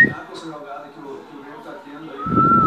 imaginar com essa jogada que o, que o Grêmio está tendo aí. Né?